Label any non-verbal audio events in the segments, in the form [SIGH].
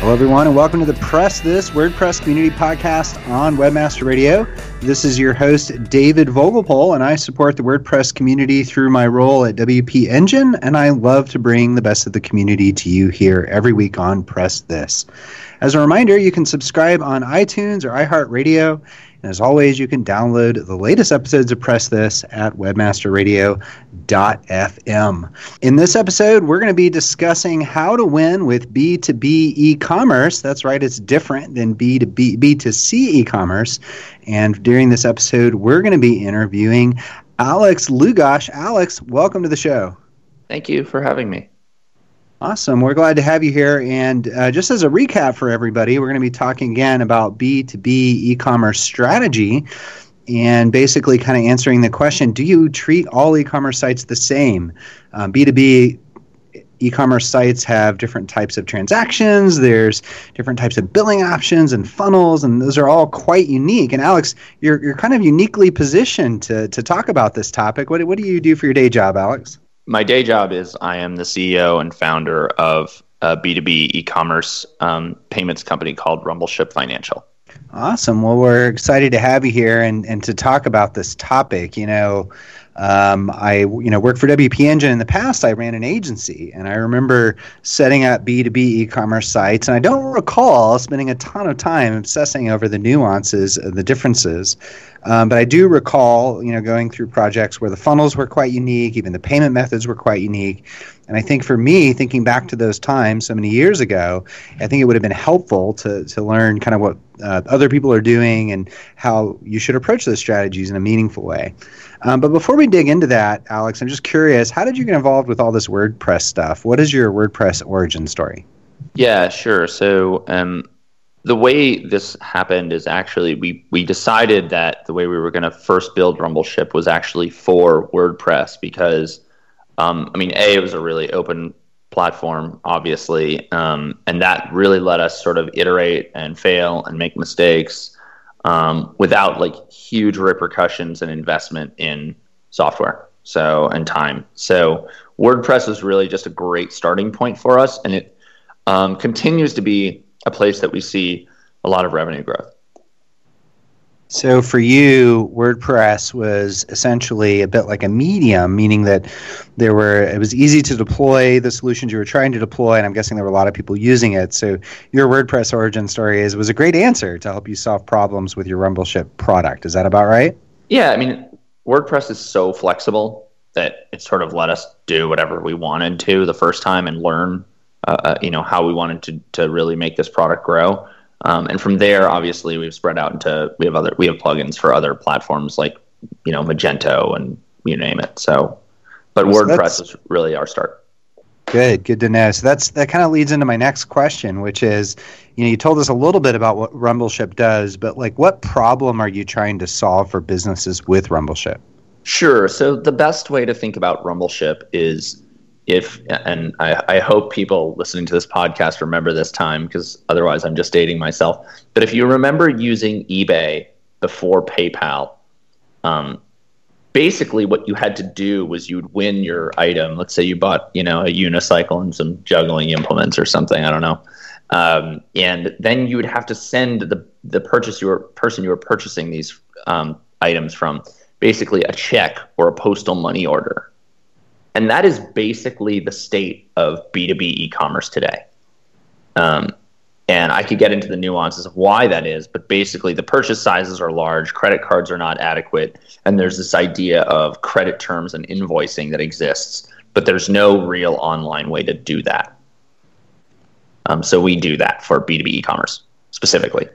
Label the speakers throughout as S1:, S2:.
S1: Hello, everyone, and welcome to the Press This WordPress Community Podcast on Webmaster Radio. This is your host, David Vogelpohl, and I support the WordPress community through my role at WP Engine, and I love to bring the best of the community to you here every week on Press This. As a reminder, you can subscribe on iTunes or iHeartRadio. And as always, you can download the latest episodes of Press This at webmasterradio.fm. In this episode, we're going to be discussing how to win with B2B e-commerce. That's right, it's different than B2B B2C e-commerce. And during this episode, we're going to be interviewing Alex Lugosh. Alex, welcome to the show.
S2: Thank you for having me.
S1: Awesome. We're glad to have you here. And uh, just as a recap for everybody, we're going to be talking again about B2B e commerce strategy and basically kind of answering the question do you treat all e commerce sites the same? Um, B2B e commerce sites have different types of transactions, there's different types of billing options and funnels, and those are all quite unique. And Alex, you're, you're kind of uniquely positioned to, to talk about this topic. What, what do you do for your day job, Alex?
S2: My day job is I am the CEO and founder of a B2B e-commerce um, payments company called Rumbleship Financial.
S1: Awesome. Well, we're excited to have you here and, and to talk about this topic. You know, um, I you know worked for WP Engine in the past. I ran an agency, and I remember setting up B two B e-commerce sites. And I don't recall spending a ton of time obsessing over the nuances, and the differences. Um, but I do recall, you know, going through projects where the funnels were quite unique, even the payment methods were quite unique. And I think for me, thinking back to those times so many years ago, I think it would have been helpful to to learn kind of what uh, other people are doing and how you should approach those strategies in a meaningful way. Um, but before we dig into that, Alex, I'm just curious, how did you get involved with all this WordPress stuff? What is your WordPress origin story?
S2: Yeah, sure. So um, the way this happened is actually we we decided that the way we were going to first build Rumbleship was actually for WordPress because um, I mean, a it was a really open platform, obviously, um, and that really let us sort of iterate and fail and make mistakes um, without like huge repercussions and investment in software so and time. So WordPress is really just a great starting point for us, and it um, continues to be a place that we see a lot of revenue growth.
S1: So for you, WordPress was essentially a bit like a medium, meaning that there were it was easy to deploy the solutions you were trying to deploy, and I'm guessing there were a lot of people using it. So your WordPress origin story is was a great answer to help you solve problems with your Rumbleship product. Is that about right?
S2: Yeah, I mean WordPress is so flexible that it sort of let us do whatever we wanted to the first time and learn, uh, uh you know, how we wanted to to really make this product grow. Um, and from there, obviously, we've spread out into we have other we have plugins for other platforms like you know Magento and you name it. So, but so WordPress is really our start.
S1: Good, good to know. So that's that kind of leads into my next question, which is, you know, you told us a little bit about what Rumbleship does, but like, what problem are you trying to solve for businesses with Rumbleship?
S2: Sure. So the best way to think about Rumbleship is if, and I, I hope people listening to this podcast remember this time because otherwise I'm just dating myself. But if you remember using eBay before PayPal, um, basically what you had to do was you'd win your item. Let's say you bought, you know, a unicycle and some juggling implements or something. I don't know. Um, and then you would have to send the the purchase your person you were purchasing these um, items from basically a check or a postal money order. And that is basically the state of B2B e-commerce today. Um, and I could get into the nuances of why that is, but basically the purchase sizes are large, credit cards are not adequate, and there's this idea of credit terms and invoicing that exists, but there's no real online way to do that. Um, so we do that for B2B e-commerce specifically.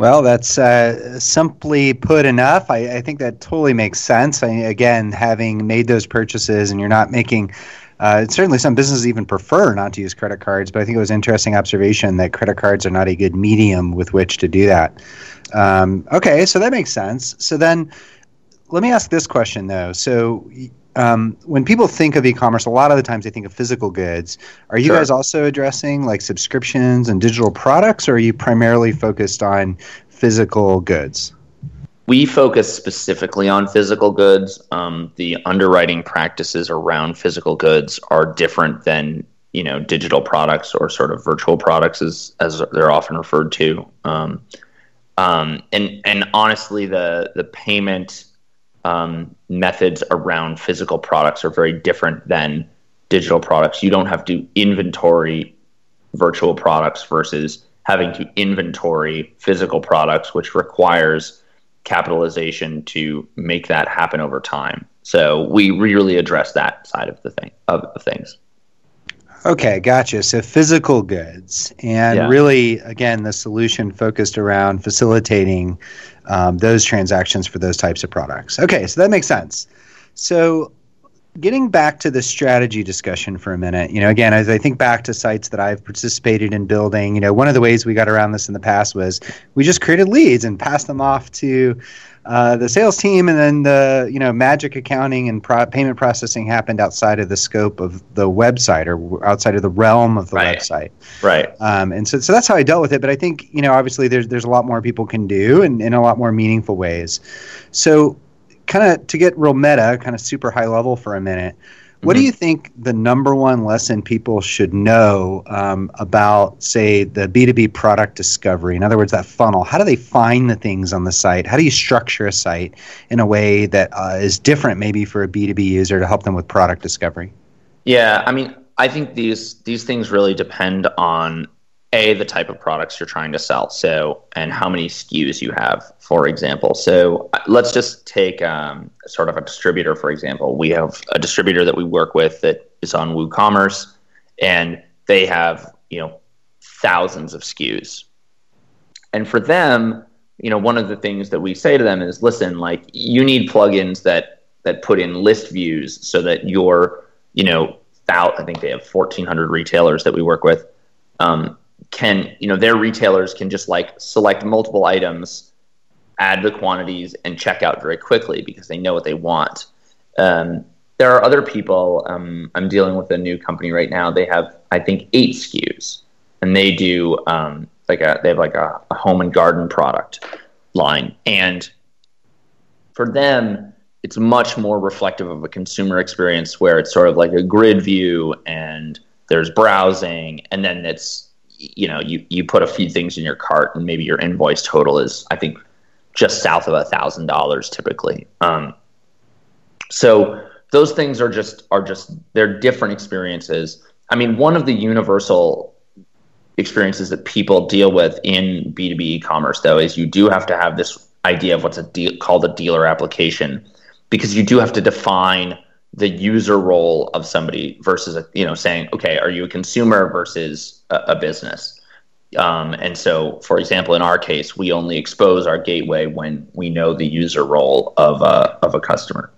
S1: Well, that's uh, simply put enough. I, I, think that totally makes sense. I, again, having made those purchases and you're not making uh, certainly, some businesses even prefer not to use credit cards, but I think it was interesting observation that credit cards are not a good medium with which to do that. Um, okay, so that makes sense. So then, let me ask this question though. So, um, when people think of e-commerce, a lot of the times they think of physical goods. Are you sure. guys also addressing like subscriptions and digital products, or are you primarily focused on physical goods?
S2: we focus specifically on physical goods. Um, the underwriting practices around physical goods are different than you know digital products or sort of virtual products, as as they're often referred to. Um, um, and and honestly, the the payment um, methods around physical products are very different than digital products. You don't have to inventory virtual products versus having to inventory physical products, which requires capitalization to make that happen over time. So we really address that side of the thing of, of things.
S1: Okay, gotcha. So physical goods, and yeah. really, again, the solution focused around facilitating um, those transactions for those types of products. Okay, so that makes sense. So getting back to the strategy discussion for a minute, you know, again, as I think back to sites that I've participated in building, you know, one of the ways we got around this in the past was we just created leads and passed them off to uh, the sales team, and then the you know magic accounting and pro- payment processing happened outside of the scope of the website or outside of the realm of the
S2: right.
S1: website.
S2: Right.
S1: Um, and so, so that's how I dealt with it. But I think you know obviously there's there's a lot more people can do and in a lot more meaningful ways. So kind of to get real meta, kind of super high level for a minute. What mm-hmm. do you think the number one lesson people should know um, about, say, the B2B product discovery? In other words, that funnel. How do they find the things on the site? How do you structure a site in a way that uh, is different, maybe for a B2B user to help them with product discovery?
S2: Yeah, I mean, I think these these things really depend on a the type of products you're trying to sell. So and how many skus you have for example. So let's just take um, sort of a distributor for example. We have a distributor that we work with that is on woocommerce and they have you know thousands of skus and for them you know one of the things that we say to them is listen like you need plugins that that put in list views so that your you know i think they have 1400 retailers that we work with. Um, can you know their retailers can just like select multiple items add the quantities and check out very quickly because they know what they want. Um, there are other people um, i'm dealing with a new company right now. They have i think eight skus and they do um, like a they have like a, a home and garden product line. And for them it's much more reflective of a consumer experience where it's sort of like a grid view and there's browsing and then it's you know you you put a few things in your cart and maybe your invoice total is I think just south of a thousand dollars typically. Um, so those things are just are just they're different experiences. I mean, one of the universal experiences that people deal with in B2B e-commerce though is you do have to have this idea of what's a de- called a dealer application because you do have to define the user role of somebody versus a, you know saying okay are you a consumer versus a, a business Um, and so, for example, in our case, we only expose our gateway when we know the user role of a, of a customer.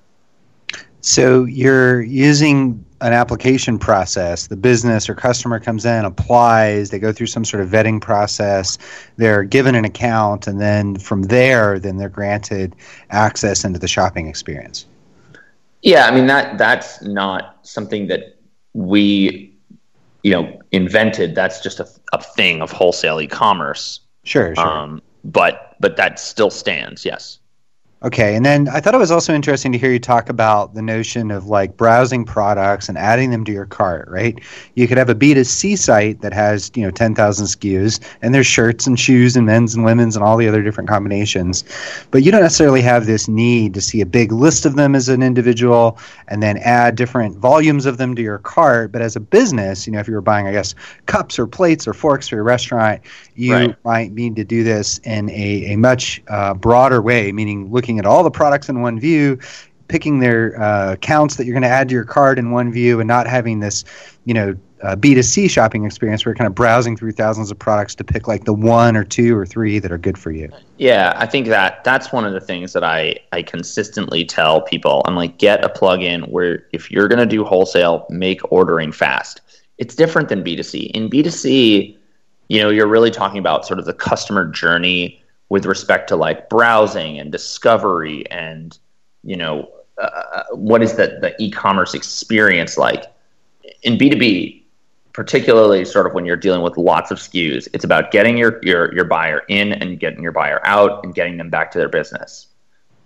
S1: So you're using an application process. The business or customer comes in, applies, they go through some sort of vetting process, they're given an account, and then from there, then they're granted access into the shopping experience.
S2: Yeah, I mean that that's not something that we, you know, invented. That's just a, a thing of wholesale e-commerce.
S1: Sure, sure. Um,
S2: but but that still stands. Yes.
S1: Okay, and then I thought it was also interesting to hear you talk about the notion of like browsing products and adding them to your cart, right? You could have a B2C site that has, you know, 10,000 SKUs and there's shirts and shoes and men's and women's and all the other different combinations. But you don't necessarily have this need to see a big list of them as an individual and then add different volumes of them to your cart. But as a business, you know, if you were buying, I guess, cups or plates or forks for your restaurant, you right. might need to do this in a, a much uh, broader way, meaning looking looking at all the products in one view, picking their uh, accounts that you're going to add to your card in one view, and not having this, you know, uh, B2C shopping experience where you're kind of browsing through thousands of products to pick like the one or two or three that are good for you.
S2: Yeah, I think that that's one of the things that I, I consistently tell people. I'm like, get a plugin where if you're going to do wholesale, make ordering fast. It's different than B2C. In B2C, you know, you're really talking about sort of the customer journey with respect to like browsing and discovery and you know uh, what is the, the e-commerce experience like? In b2b particularly sort of when you're dealing with lots of skus it's about getting your, your, your buyer in and getting your buyer out and getting them back to their business.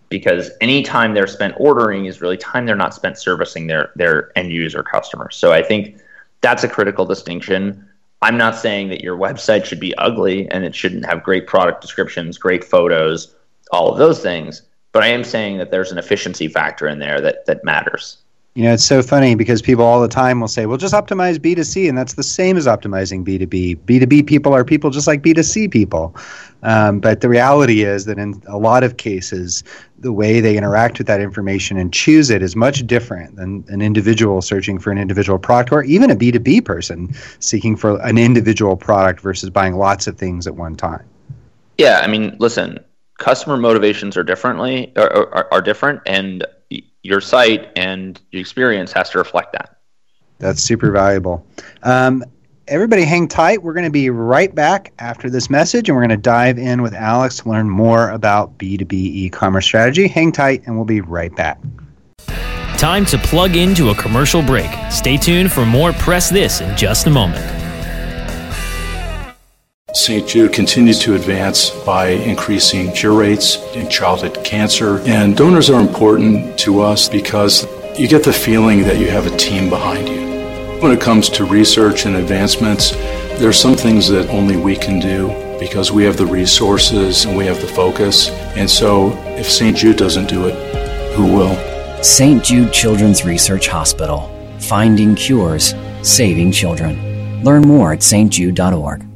S2: Because any time they're spent ordering is really time they're not spent servicing their, their end user customers so i think that's a critical distinction I'm not saying that your website should be ugly and it shouldn't have great product descriptions, great photos, all of those things. But I am saying that there's an efficiency factor in there that, that matters.
S1: You know, it's so funny because people all the time will say, well, just optimize B2C. And that's the same as optimizing B2B. B2B people are people just like B2C people. Um, but the reality is that in a lot of cases, the way they interact with that information and choose it is much different than an individual searching for an individual product or even a B2B person seeking for an individual product versus buying lots of things at one time.
S2: Yeah, I mean, listen, customer motivations are differently are, are, are different and your site and your experience has to reflect that.
S1: That's super valuable. Um, everybody, hang tight. We're going to be right back after this message, and we're going to dive in with Alex to learn more about B2B e commerce strategy. Hang tight, and we'll be right back.
S3: Time to plug into a commercial break. Stay tuned for more Press This in just a moment.
S4: St. Jude continues to advance by increasing cure rates in childhood cancer. And donors are important to us because you get the feeling that you have a team behind you. When it comes to research and advancements, there are some things that only we can do because we have the resources and we have the focus. And so if St. Jude doesn't do it, who will?
S5: St. Jude Children's Research Hospital. Finding cures, saving children. Learn more at stjude.org.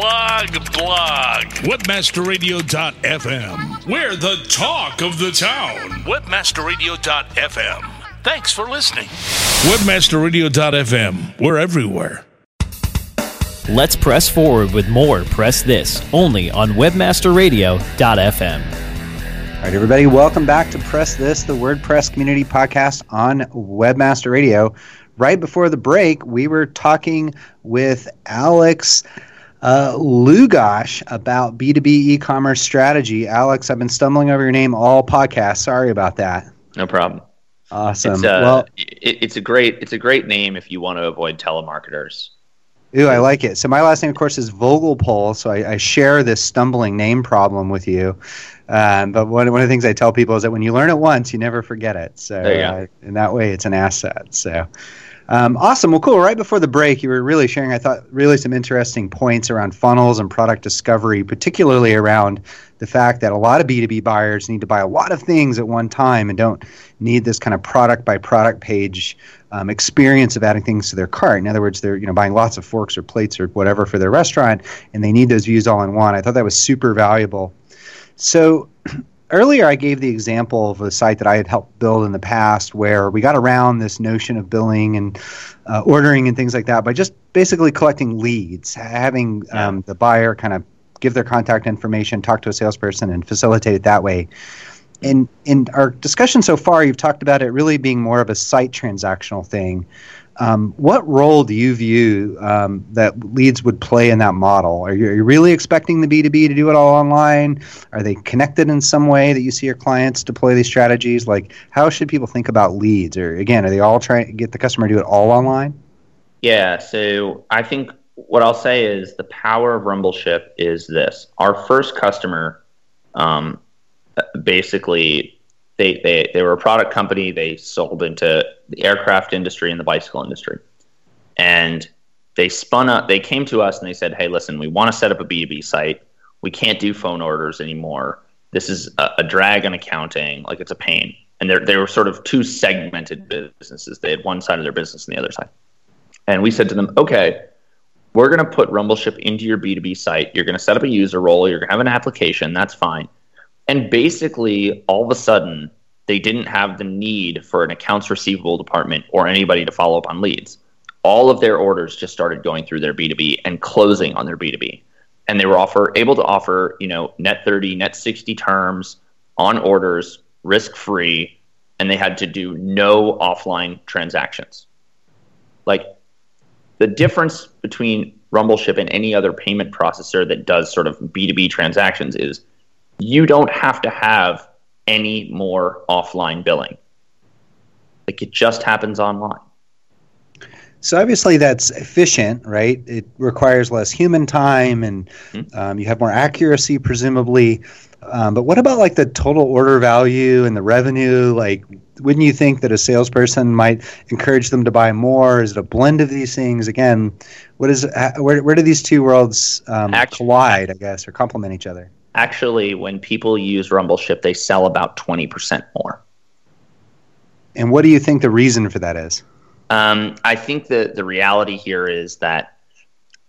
S6: Blog, blog, blog. Webmasterradio.fm. We're the talk of the town. Webmasterradio.fm. Thanks for listening. Webmasterradio.fm. We're everywhere.
S3: Let's press forward with more Press This only on webmasterradio.fm.
S1: All right, everybody, welcome back to Press This, the WordPress community podcast on Webmaster Radio right before the break, we were talking with Alex uh, Lugosh about B2B e commerce strategy. Alex, I've been stumbling over your name all podcast. Sorry about that.
S2: No problem.
S1: Awesome.
S2: It's, uh, well, it, it's a great it's a great name if you want to avoid telemarketers.
S1: Ooh, I like it. So my last name, of course, is Vogelpohl. So I, I share this stumbling name problem with you. Um, but one, one of the things I tell people is that when you learn it once, you never forget it. So uh, in that way, it's an asset. So Um, awesome. Well, cool. Right before the break, you were really sharing, I thought, really some interesting points around funnels and product discovery, particularly around the fact that a lot of B2B buyers need to buy a lot of things at one time and don't need this kind of product by product page um, experience of adding things to their cart. In other words, they're you know buying lots of forks or plates or whatever for their restaurant, and they need those views all in one. I thought that was super valuable. So [CLEARS THROAT] earlier I gave the example of a site that I had helped build in the past where we got around this notion of billing and uh, ordering and things like that by just basically collecting leads, having yeah. um, the buyer kind of give their contact information, talk to a salesperson, and facilitate it that way. And in our discussion so far, you've talked about it really being more of a site transactional thing. Um, what role do you view um, that leads would play in that model? Are you, are you, really expecting the B2B to do it all online? Are they connected in some way that you see your clients deploy these strategies? Like, how should people think about leads? Or again, are they all trying to get the customer to do it all online?
S2: Yeah, so I think what I'll say is the power of Rumbleship is this. Our first customer um, basically they, they, they were a product company. They sold into the aircraft industry and the bicycle industry. And they spun up, they came to us and they said, hey, listen, we want to set up a B2B site. We can't do phone orders anymore. This is a, a drag on accounting. Like it's a pain. And they were sort of two segmented businesses. They had one side of their business and the other side. And we said to them, okay, we're going to put Rumbleship into your B2B site. You're going to set up a user role. You're going to have an application. That's fine. And basically, all of a sudden, they didn't have the need for an accounts receivable department or anybody to follow up on leads. All of their orders just started going through their B2B and closing on their B2B. And they were offer able to offer, you know, net 30, net 60 terms on orders, risk free, and they had to do no offline transactions. Like the difference between Rumbleship and any other payment processor that does sort of B2B transactions is you don't have to have any more offline billing. Like it just happens online.
S1: So obviously that's efficient, right? It requires less human time, and mm-hmm. um, you have more accuracy, presumably. Um, but what about like the total order value and the revenue? Like, wouldn't you think that a salesperson might encourage them to buy more? Is it a blend of these things? Again, what is where where do these two worlds um, Actually, collide? I guess or complement each other
S2: actually, when people use Rumbleship, they sell about 20% more.
S1: And what do you think the reason for that is?
S2: Um, I think that the reality here is that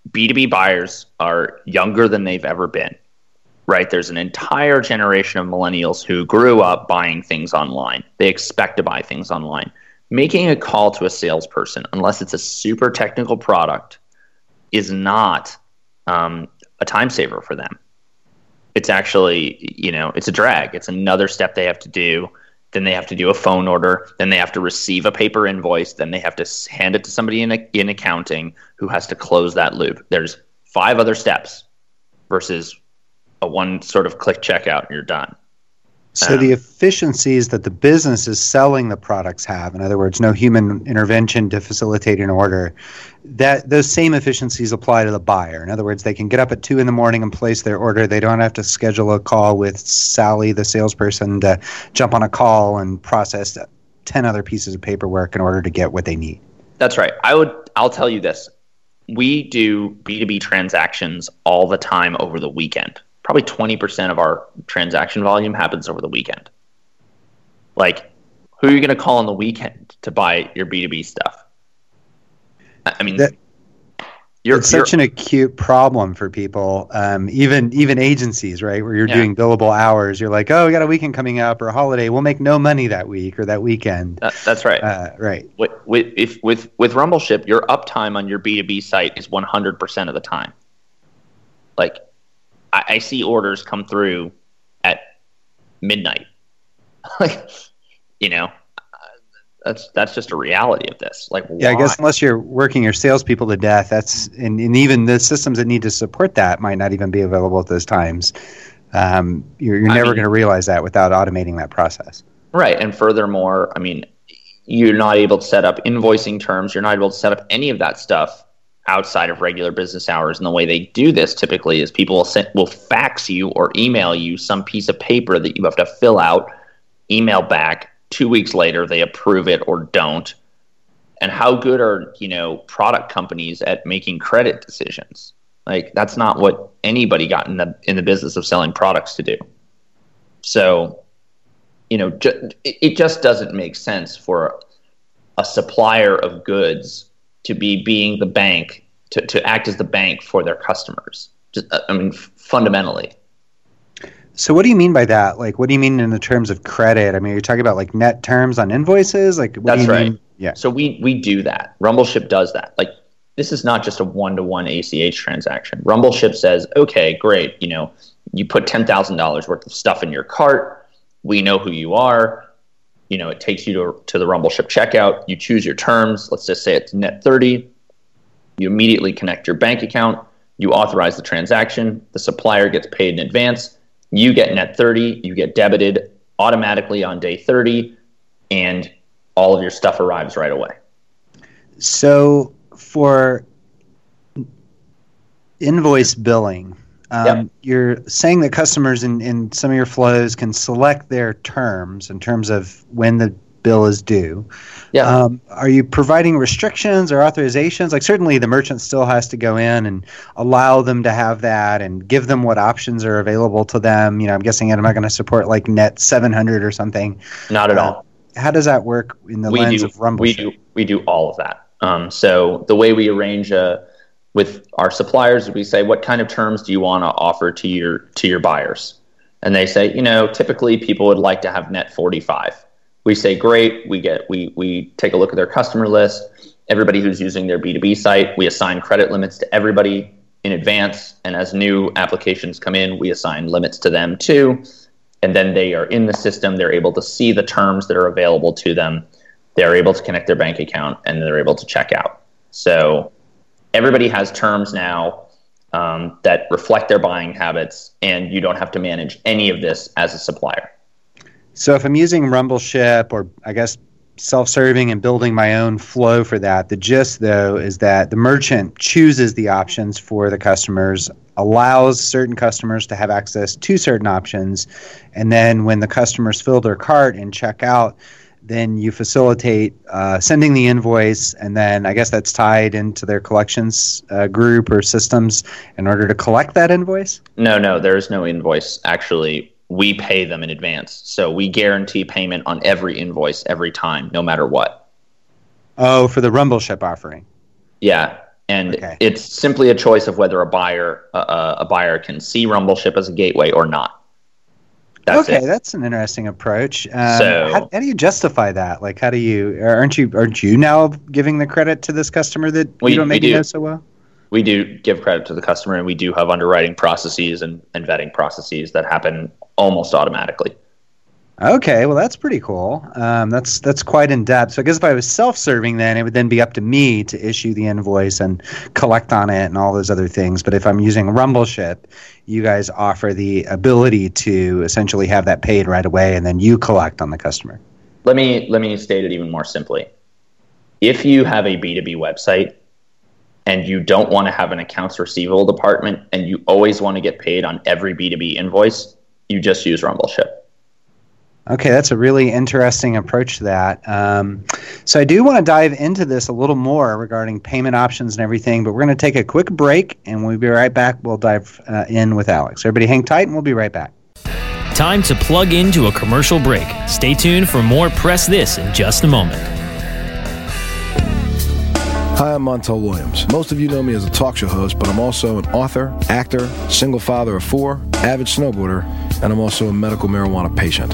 S2: B2B buyers are younger than they've ever been, right? There's an entire generation of millennials who grew up buying things online. They expect to buy things online. Making a call to a salesperson, unless it's a super technical product, is not um, a time saver for them it's actually you know it's a drag. It's another step they have to do. Then they have to do a phone order. Then they have to receive a paper invoice. Then they have to hand it to somebody in, in accounting who has to close that loop. There's five other steps versus a one sort of click checkout and you're done
S1: so the efficiencies that the business is selling the products have, in other words, no human intervention to facilitate an order, that those same efficiencies apply to the buyer. In other words, they can get up at two in the morning and place their order. They don't have to schedule a call with Sally, the salesperson, to jump on a call and process ten other pieces of paperwork in order to get what they need.
S2: That's right. I would. I'll tell you this: we do B two B transactions all the time over the weekend probably 20% of our transaction volume happens over the weekend. Like, who are you going to call on the weekend to buy your B2B stuff? I mean, that,
S1: you're, it's such you're, an acute problem for people, um, even even agencies, right? Where you're yeah. doing billable hours. You're like, oh, we got a weekend coming up or a holiday. We'll make no money that week or that weekend.
S2: That, that's right.
S1: Uh, right.
S2: With, with, if, with, with Rumbleship, your uptime on your B2B site is 100% of the time. Like, I, I see orders come through at midnight. like, [LAUGHS] you know, that's that's just a reality of this. Like,
S1: yeah, why? I guess unless you're working your salespeople to death, that's and, and even the systems that need to support that might not even be available at those times. Um, you're, you're never going to realize that without automating that process.
S2: Right, and furthermore, I mean, you're not able to set up invoicing terms. You're not able to set up any of that stuff outside of regular business hours. And the way they do this typically is people will send, will fax you or email you some piece of paper that you have to fill out, email back. Two weeks later, they approve it or don't. And how good are, you know, product companies at making credit decisions? Like that's not what anybody got in the in the business of selling products to do. So, you know, ju- it just doesn't make sense for a supplier of goods to be being the bank to, to act as the bank for their customers. Just, uh, I mean, fundamentally.
S1: So what do you mean by that? Like, what do you mean in the terms of credit? I mean, you're talking about like net terms on invoices. Like, what
S2: that's
S1: do you
S2: right.
S1: Mean?
S2: Yeah. So we we do that. Rumbleship does that. Like, this is not just a one to one ACH transaction. Rumbleship says, okay, great. You know, you put ten thousand dollars worth of stuff in your cart. We know who you are. You know, it takes you to to the Rumbleship checkout. You choose your terms. Let's just say it's net thirty. You immediately connect your bank account. You authorize the transaction. The supplier gets paid in advance you get net 30, you get debited automatically on day 30, and all of your stuff arrives right away.
S1: So for invoice billing, um, yep. you're saying that customers in, in some of your flows can select their terms in terms of when the bill is due.
S2: Yeah. Um,
S1: are you providing restrictions or authorizations? Like certainly the merchant still has to go in and allow them to have that and give them what options are available to them. You know, I'm guessing I'm not going to support like net 700 or something.
S2: Not at uh, all.
S1: How does that work in the
S2: we
S1: lens
S2: do,
S1: of Rumble?
S2: We do we do all of that. Um, so the way we arrange uh, with our suppliers, we say, what kind of terms do you want to offer to your to your buyers? And they say, you know, typically people would like to have net 45 we say great we get we we take a look at their customer list. Everybody who's using their b2b site we assign credit limits to everybody in advance. And as new applications come in we assign limits to them too. And then they are in the system. They're able to see the terms that are available to them. They're able to connect their bank account and they're able to check out. So everybody has terms now um, that reflect their buying habits and you don't have to manage any of this as a supplier.
S1: So if I'm using Rumbleship or I guess self-serving and building my own flow for that, the gist though is that the merchant chooses the options for the customers, allows certain customers to have access to certain options, and then when the customers fill their cart and check out, then you facilitate uh, sending the invoice, and then I guess that's tied into their collections uh, group or systems in order to collect that invoice.
S2: No, no, there is no invoice. Actually, we pay them in advance. So we guarantee payment on every invoice every time, no matter what.
S1: Oh, for the Rumbleship offering.
S2: Yeah, and okay. it's simply a choice of whether a buyer uh, a buyer can see Rumbleship as a gateway or not.
S1: That's okay, it. that's an interesting approach. Um, so, how, how, do you justify that? Like, how do you aren't you aren't you now giving the credit to this customer that we, you don't maybe know so well?
S2: We do give credit to the customer, and we do have underwriting processes and, and vetting processes that happen almost automatically.
S1: Okay, well that's pretty cool. Um, that's that's quite in depth. So I guess if I was self-serving, then it would then be up to me to issue the invoice and collect on it and all those other things. But if I'm using Rumbleship, you guys offer the ability to essentially have that paid right away, and then you collect on the customer.
S2: Let me let me state it even more simply. If you have a B2B website and you don't want to have an accounts receivable department and you always want to get paid on every B2B invoice, you just use Rumbleship.
S1: Okay, that's a really interesting approach to that. Um, so I do want to dive into this a little more regarding payment options and everything, but we're going to take a quick break and we'll be right back. We'll dive uh, in with Alex. Everybody hang tight and we'll be right back.
S3: Time to plug into a commercial break. Stay tuned for more Press This in just a moment.
S7: Hi, I'm Montel Williams. Most of you know me as a talk show host, but I'm also an author, actor, single father of four, avid snowboarder, and I'm also a medical marijuana patient.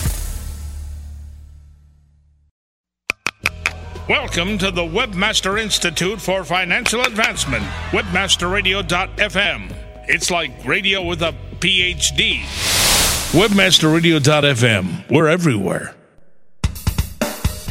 S6: Welcome to the Webmaster Institute for Financial Advancement, webmasterradio.fm. It's like radio with a PhD. Webmasterradio.fm. We're everywhere.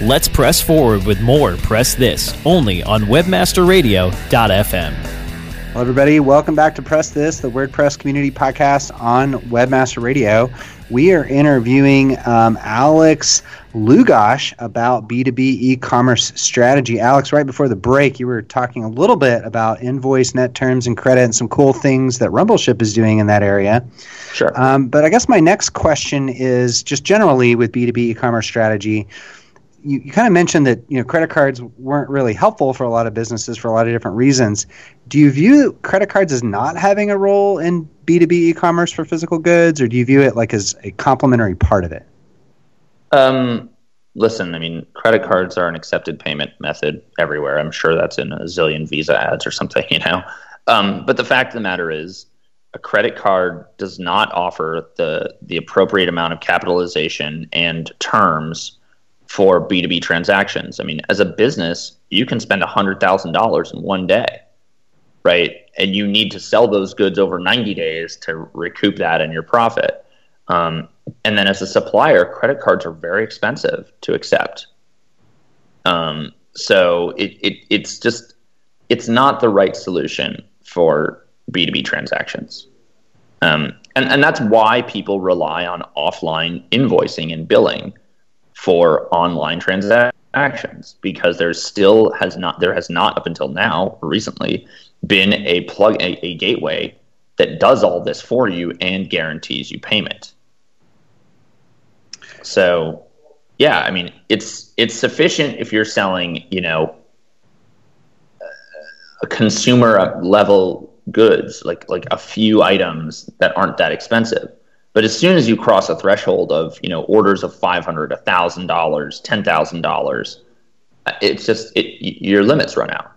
S3: Let's press forward with more Press This only on webmasterradio.fm.
S1: Hello, everybody. Welcome back to Press This, the WordPress community podcast on Webmaster Radio. We are interviewing um, Alex Lugosh about B2B e commerce strategy. Alex, right before the break, you were talking a little bit about invoice, net terms, and credit, and some cool things that Rumbleship is doing in that area.
S2: Sure.
S1: Um, but I guess my next question is just generally with B2B e commerce strategy you, you kind of mentioned that you know credit cards weren't really helpful for a lot of businesses for a lot of different reasons. Do you view credit cards as not having a role in B two B e-commerce for physical goods, or do you view it like as a complementary part of it?
S2: Um, listen, I mean, credit cards are an accepted payment method everywhere. I'm sure that's in a zillion Visa ads or something, [LAUGHS] you know. Um, but the fact of the matter is, a credit card does not offer the the appropriate amount of capitalization and terms for B2B transactions. I mean, as a business, you can spend $100,000 in one day, right? And you need to sell those goods over 90 days to recoup that in your profit. Um, and then as a supplier, credit cards are very expensive to accept. Um, so it, it, it's just, it's not the right solution for B2B transactions. Um, and, and that's why people rely on offline invoicing and billing for online transactions because there still has not there has not up until now recently been a plug a, a gateway that does all this for you and guarantees you payment. So, yeah, I mean, it's it's sufficient if you're selling, you know, a consumer level goods, like like a few items that aren't that expensive. But as soon as you cross a threshold of you know orders of five hundred, a thousand dollars, ten thousand dollars, it's just it, your limits run out.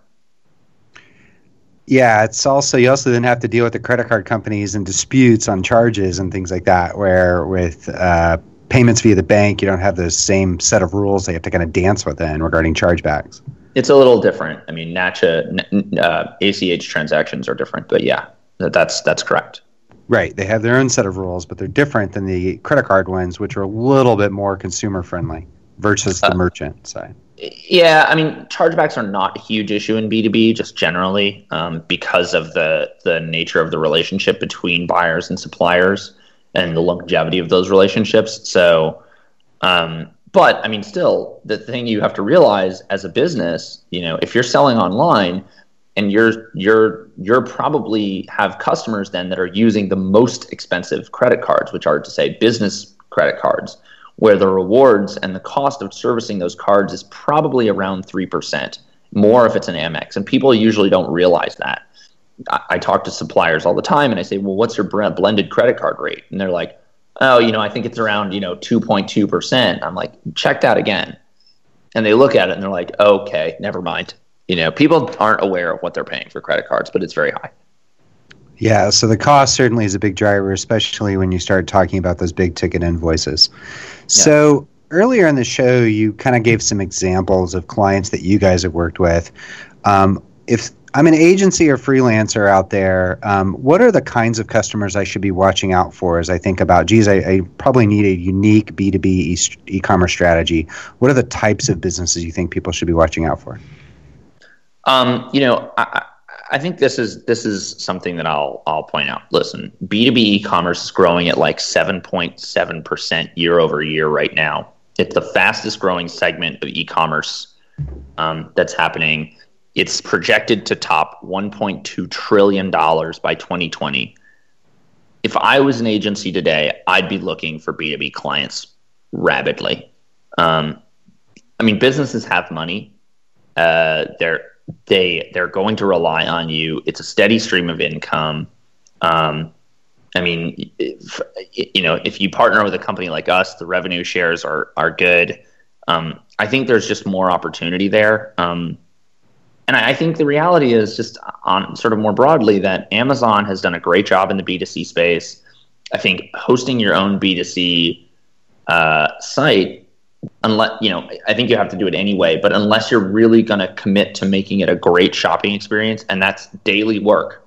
S1: Yeah, it's also you also then have to deal with the credit card companies and disputes on charges and things like that. Where with uh, payments via the bank, you don't have the same set of rules they have to kind of dance within regarding chargebacks.
S2: It's a little different. I mean, NACHA, uh, ACH transactions are different, but yeah, that's that's correct.
S1: Right. They have their own set of rules, but they're different than the credit card ones, which are a little bit more consumer friendly versus the uh, merchant side.
S2: Yeah, I mean, chargebacks are not a huge issue in B two B, just generally um, because of the the nature of the relationship between buyers and suppliers and the longevity of those relationships. So, um, but I mean, still, the thing you have to realize as a business, you know, if you're selling online, and you're you're you're probably have customers then that are using the most expensive credit cards, which are to say business credit cards, where the rewards and the cost of servicing those cards is probably around three percent more if it's an Amex, and people usually don't realize that. I, I talk to suppliers all the time, and I say, "Well, what's your blended credit card rate?" And they're like, "Oh, you know, I think it's around you know two point two percent." I'm like, "Check that again," and they look at it and they're like, "Okay, never mind." You know, people aren't aware of what they're paying for credit cards, but it's very high.
S1: Yeah, so the cost certainly is a big driver, especially when you start talking about those big ticket invoices. So yeah. earlier in the show, you kind of gave some examples of clients that you guys have worked with. Um, if I'm an agency or freelancer out there, um, what are the kinds of customers I should be watching out for as I think about, geez, I, I probably need a unique B2B e commerce strategy? What are the types of businesses you think people should be watching out for?
S2: Um, you know, I, I think this is this is something that I'll I'll point out. Listen, B two B e-commerce is growing at like seven point seven percent year over year right now. It's the fastest growing segment of e-commerce um, that's happening. It's projected to top 1.2 trillion dollars by 2020. If I was an agency today, I'd be looking for B2B clients rapidly. Um, I mean, businesses have money. Uh, they're they they're going to rely on you. It's a steady stream of income. Um, I mean, if, you know, if you partner with a company like us, the revenue shares are are good. Um, I think there's just more opportunity there. Um, and I, I think the reality is just on sort of more broadly that Amazon has done a great job in the B2C space. I think hosting your own B2C uh, site, unless you know, I think you have to do it anyway. But unless you're really going to commit to making it a great shopping experience, and that's daily work,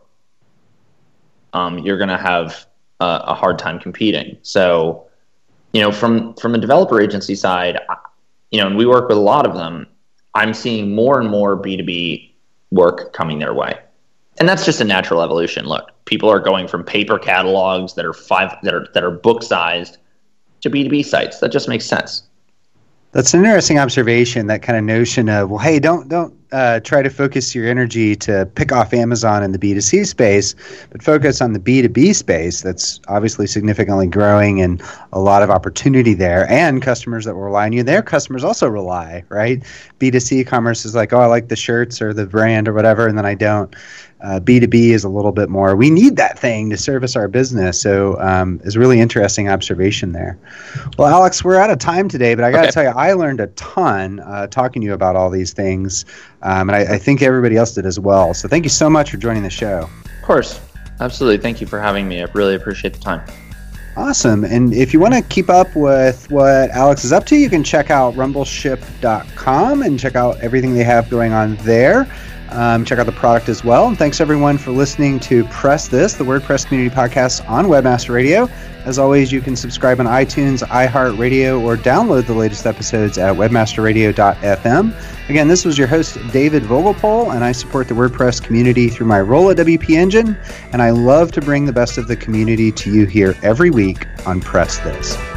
S2: um, you're going to have a hard time competing. So, you know, from from a developer agency side, you know, and we work with a lot of them. I'm seeing more and more B2B work coming their way. And that's just a natural evolution. Look, people are going from paper catalogs that are five that are that are book sized to B2B sites. That just makes sense.
S1: That's an interesting observation. That kind of notion of well, hey, don't don't uh, try to focus your energy to pick off Amazon in the B2C space, but focus on the B2B space. That's obviously significantly growing and a lot of opportunity there. And customers that will rely on you, their customers also rely, right? B2C commerce is like, oh, I like the shirts or the brand or whatever, and then I don't. Uh, B2B is a little bit more. We need that thing to service our business. So um, it's a really interesting observation there. Well, Alex, we're out of time today, but I got to okay. tell you, I learned a ton uh, talking to you about all these things, um, and I, I, think everybody else did as well. So thank you so much for joining the show.
S2: Of course, absolutely. Thank you for having me. I really appreciate the time.
S1: Awesome. And if you want to keep up with what Alex is up to, you can check out rumbleship.com and check out everything they have going on there. Um, check out the product as well. And thanks everyone for listening to Press This, the WordPress community podcast on Webmaster Radio. As always, you can subscribe on iTunes, iHeartRadio, or download the latest episodes at webmasterradio.fm. Again, this was your host, David Vogelpohl, and I support the WordPress community through my role at WP Engine, and I love to bring the best of the community to you here every week on Press This.